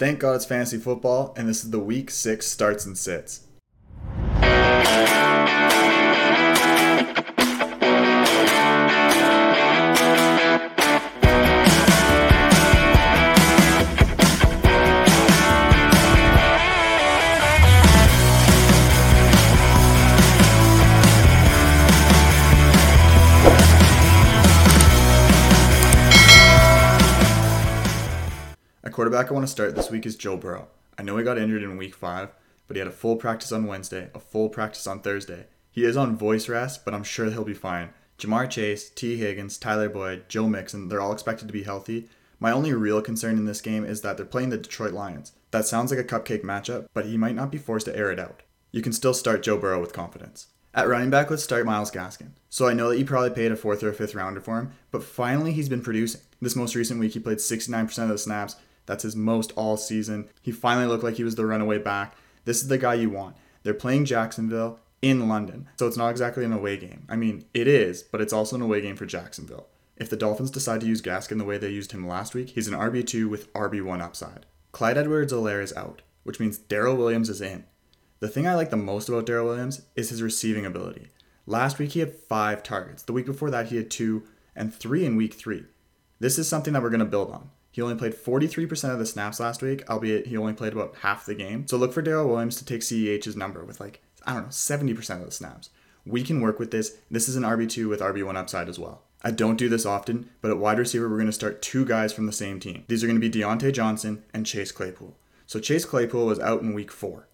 Thank God it's fantasy football, and this is the week six starts and sits. Quarterback I want to start this week is Joe Burrow. I know he got injured in week five, but he had a full practice on Wednesday, a full practice on Thursday. He is on voice rest, but I'm sure he'll be fine. Ja'Marr Chase, Tee Higgins, Tyler Boyd, Joe Mixon, they're all expected to be healthy. My only real concern in this game is that they're playing the Detroit Lions. That sounds like a cupcake matchup, but he might not be forced to air it out. You can still start Joe Burrow with confidence. At running back, let's start Myles Gaskin. So I know that you probably paid a fourth or a fifth rounder for him, but finally he's been producing. This most recent week, he played 69% of the snaps. That's his most all season. He finally looked like he was the runaway back. This is the guy you want. They're playing Jacksonville in London, so it's not exactly an away game. I mean, it is, but it's also an away game for Jacksonville. If the Dolphins decide to use Gaskin the way they used him last week, he's an RB2 with RB1 upside. Clyde Edwards Helaire is out, which means Darrel Williams is in. The thing I like the most about Darrel Williams is his receiving ability. Last week he had five targets. The week before that he had two, and three in week three. This is something that we're going to build on. He only played 43% of the snaps last week, albeit he only played about half the game. So look for Darrel Williams to take CEH's number with like, I don't know, 70% of the snaps. We can work with this. This is an RB2 with RB1 upside as well. I don't do this often, but at wide receiver, we're going to start two guys from the same team. These are going to be Diontae Johnson and Chase Claypool. So Chase Claypool was out in week four.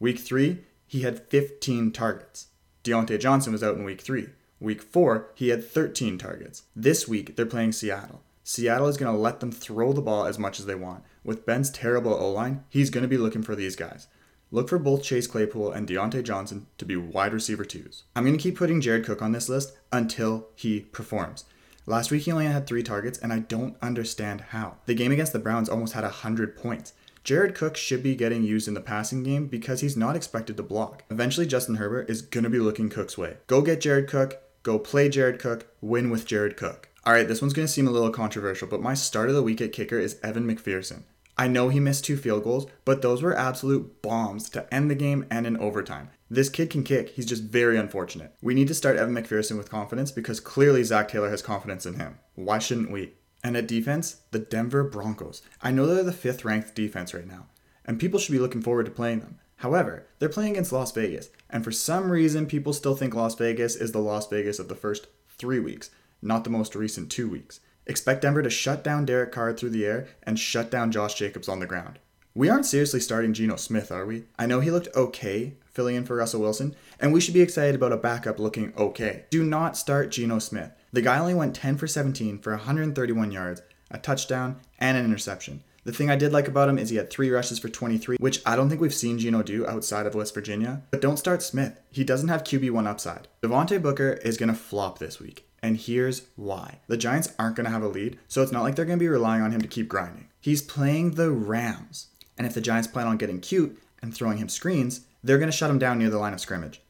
Week three, he had 15 targets. Diontae Johnson was out in week three. Week four, he had 13 targets. This week, they're playing Seattle. Seattle is going to let them throw the ball as much as they want. With Ben's terrible O line, he's going to be looking for these guys. Look for both Chase Claypool and Diontae Johnson to be wide receiver twos. I'm going to keep putting Jared Cook on this list until he performs. Last week he only had three targets, and I don't understand how. The game against the Browns almost had 100 points. Jared Cook should be getting used in the passing game because he's not expected to block. Eventually, Justin Herbert is going to be looking Cook's way. Go get Jared Cook, go play Jared Cook, win with Jared Cook. All right, this one's going to seem a little controversial, but my start of the week at kicker is Evan McPherson. I know he missed two field goals, but those were absolute bombs to end the game and in overtime. This kid can kick, he's just very unfortunate. We need to start Evan McPherson with confidence because clearly Zac Taylor has confidence in him. Why shouldn't we? And at defense, the Denver Broncos. I know they're the fifth ranked defense right now, and people should be looking forward to playing them. However, they're playing against Las Vegas, and for some reason, people still think Las Vegas is the Las Vegas of the first three weeks, not the most recent two weeks. Expect Denver to shut down Derek Carr through the air and shut down Josh Jacobs on the ground. We aren't seriously starting Geno Smith, are we? I know he looked okay filling in for Russell Wilson, and we should be excited about a backup looking okay. Do not start Geno Smith. The guy only went 10 for 17 for 131 yards, a touchdown, and an interception. The thing I did like about him is he had three rushes for 23, which I don't think we've seen Geno do outside of West Virginia. But don't start Smith. He doesn't have QB1 upside. Devontae Booker is going to flop this week. And here's why. The Giants aren't going to have a lead, so it's not like they're going to be relying on him to keep grinding. He's playing the Rams. And if the Giants plan on getting cute and throwing him screens, they're going to shut him down near the line of scrimmage.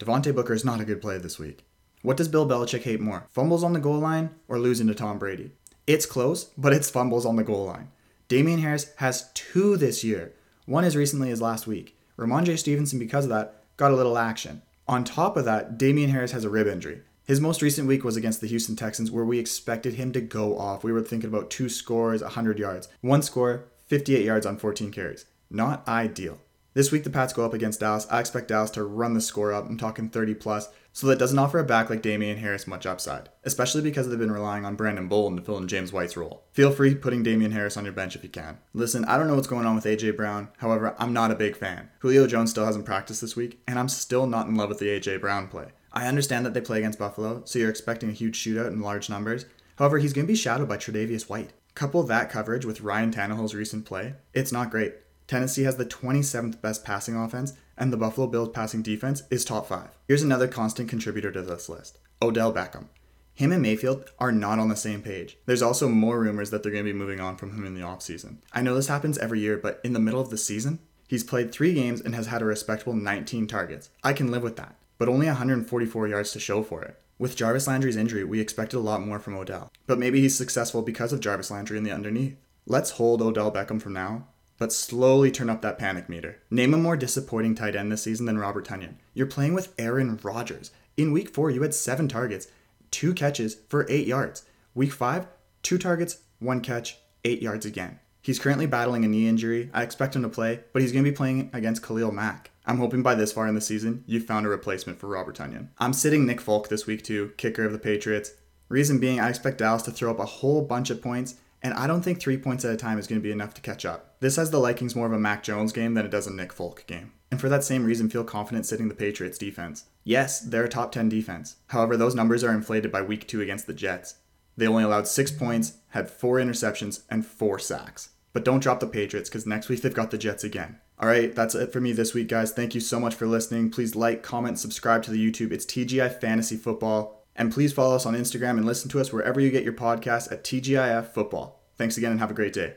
Devontae Booker is not a good play this week. What does Bill Belichick hate more? Fumbles on the goal line or losing to Tom Brady? It's close, but it's fumbles on the goal line. Damien Harris has two this year, one as recently as last week. Rhamondre Stevenson, because of that, got a little action. On top of that, Damien Harris has a rib injury. His most recent week was against the Houston Texans, where we expected him to go off. We were thinking about two scores, 100 yards. One score, 58 yards on 14 carries. Not ideal. This week, the Pats go up against Dallas. I expect Dallas to run the score up. I'm talking 30 plus. So that doesn't offer a back like Damien Harris much upside, especially because they've been relying on Brandon Bolden to fill in James White's role. Feel free putting Damien Harris on your bench if you can. Listen, I don't know what's going on with AJ Brown. However, I'm not a big fan. Julio Jones still hasn't practiced this week, and I'm still not in love with the AJ Brown play. I understand that they play against Buffalo, so you're expecting a huge shootout in large numbers. However, he's going to be shadowed by Tre'Davious White. Couple that coverage with Ryan Tannehill's recent play, it's not great. Tennessee has the 27th best passing offense, and the Buffalo Bills passing defense is top 5. Here's another constant contributor to this list Odell Beckham. Him and Mayfield are not on the same page. There's also more rumors that they're going to be moving on from him in the offseason. I know this happens every year, but in the middle of the season, he's played three games and has had a respectable 19 targets. I can live with that, but only 144 yards to show for it. With Jarvis Landry's injury, we expected a lot more from Odell, but maybe he's successful because of Jarvis Landry in the underneath. Let's hold Odell Beckham for now, but slowly turn up that panic meter. Name a more disappointing tight end this season than Robert Tonyan. You're playing with Aaron Rodgers. In week four, you had seven targets, two catches for eight yards. Week five, two targets, one catch, eight yards again. He's currently battling a knee injury. I expect him to play, but he's going to be playing against Khalil Mack. I'm hoping by this far in the season, you've found a replacement for Robert Tonyan. I'm sitting Nick Folk this week too, kicker of the Patriots. Reason being, I expect Dallas to throw up a whole bunch of points, and I don't think three points at a time is going to be enough to catch up. This has the Vikings more of a Mac Jones game than it does a Nick Folk game. And for that same reason, feel confident sitting the Patriots defense. Yes, they're a top 10 defense. However, those numbers are inflated by week two against the Jets. They only allowed six points, had four interceptions, and four sacks. But don't drop the Patriots because next week they've got the Jets again. All right, that's it for me this week, guys. Thank you so much for listening. Please like, comment, subscribe to the YouTube. It's TGI Fantasy Football. And please follow us on Instagram and listen to us wherever you get your podcasts at TGIF Football. Thanks again and have a great day.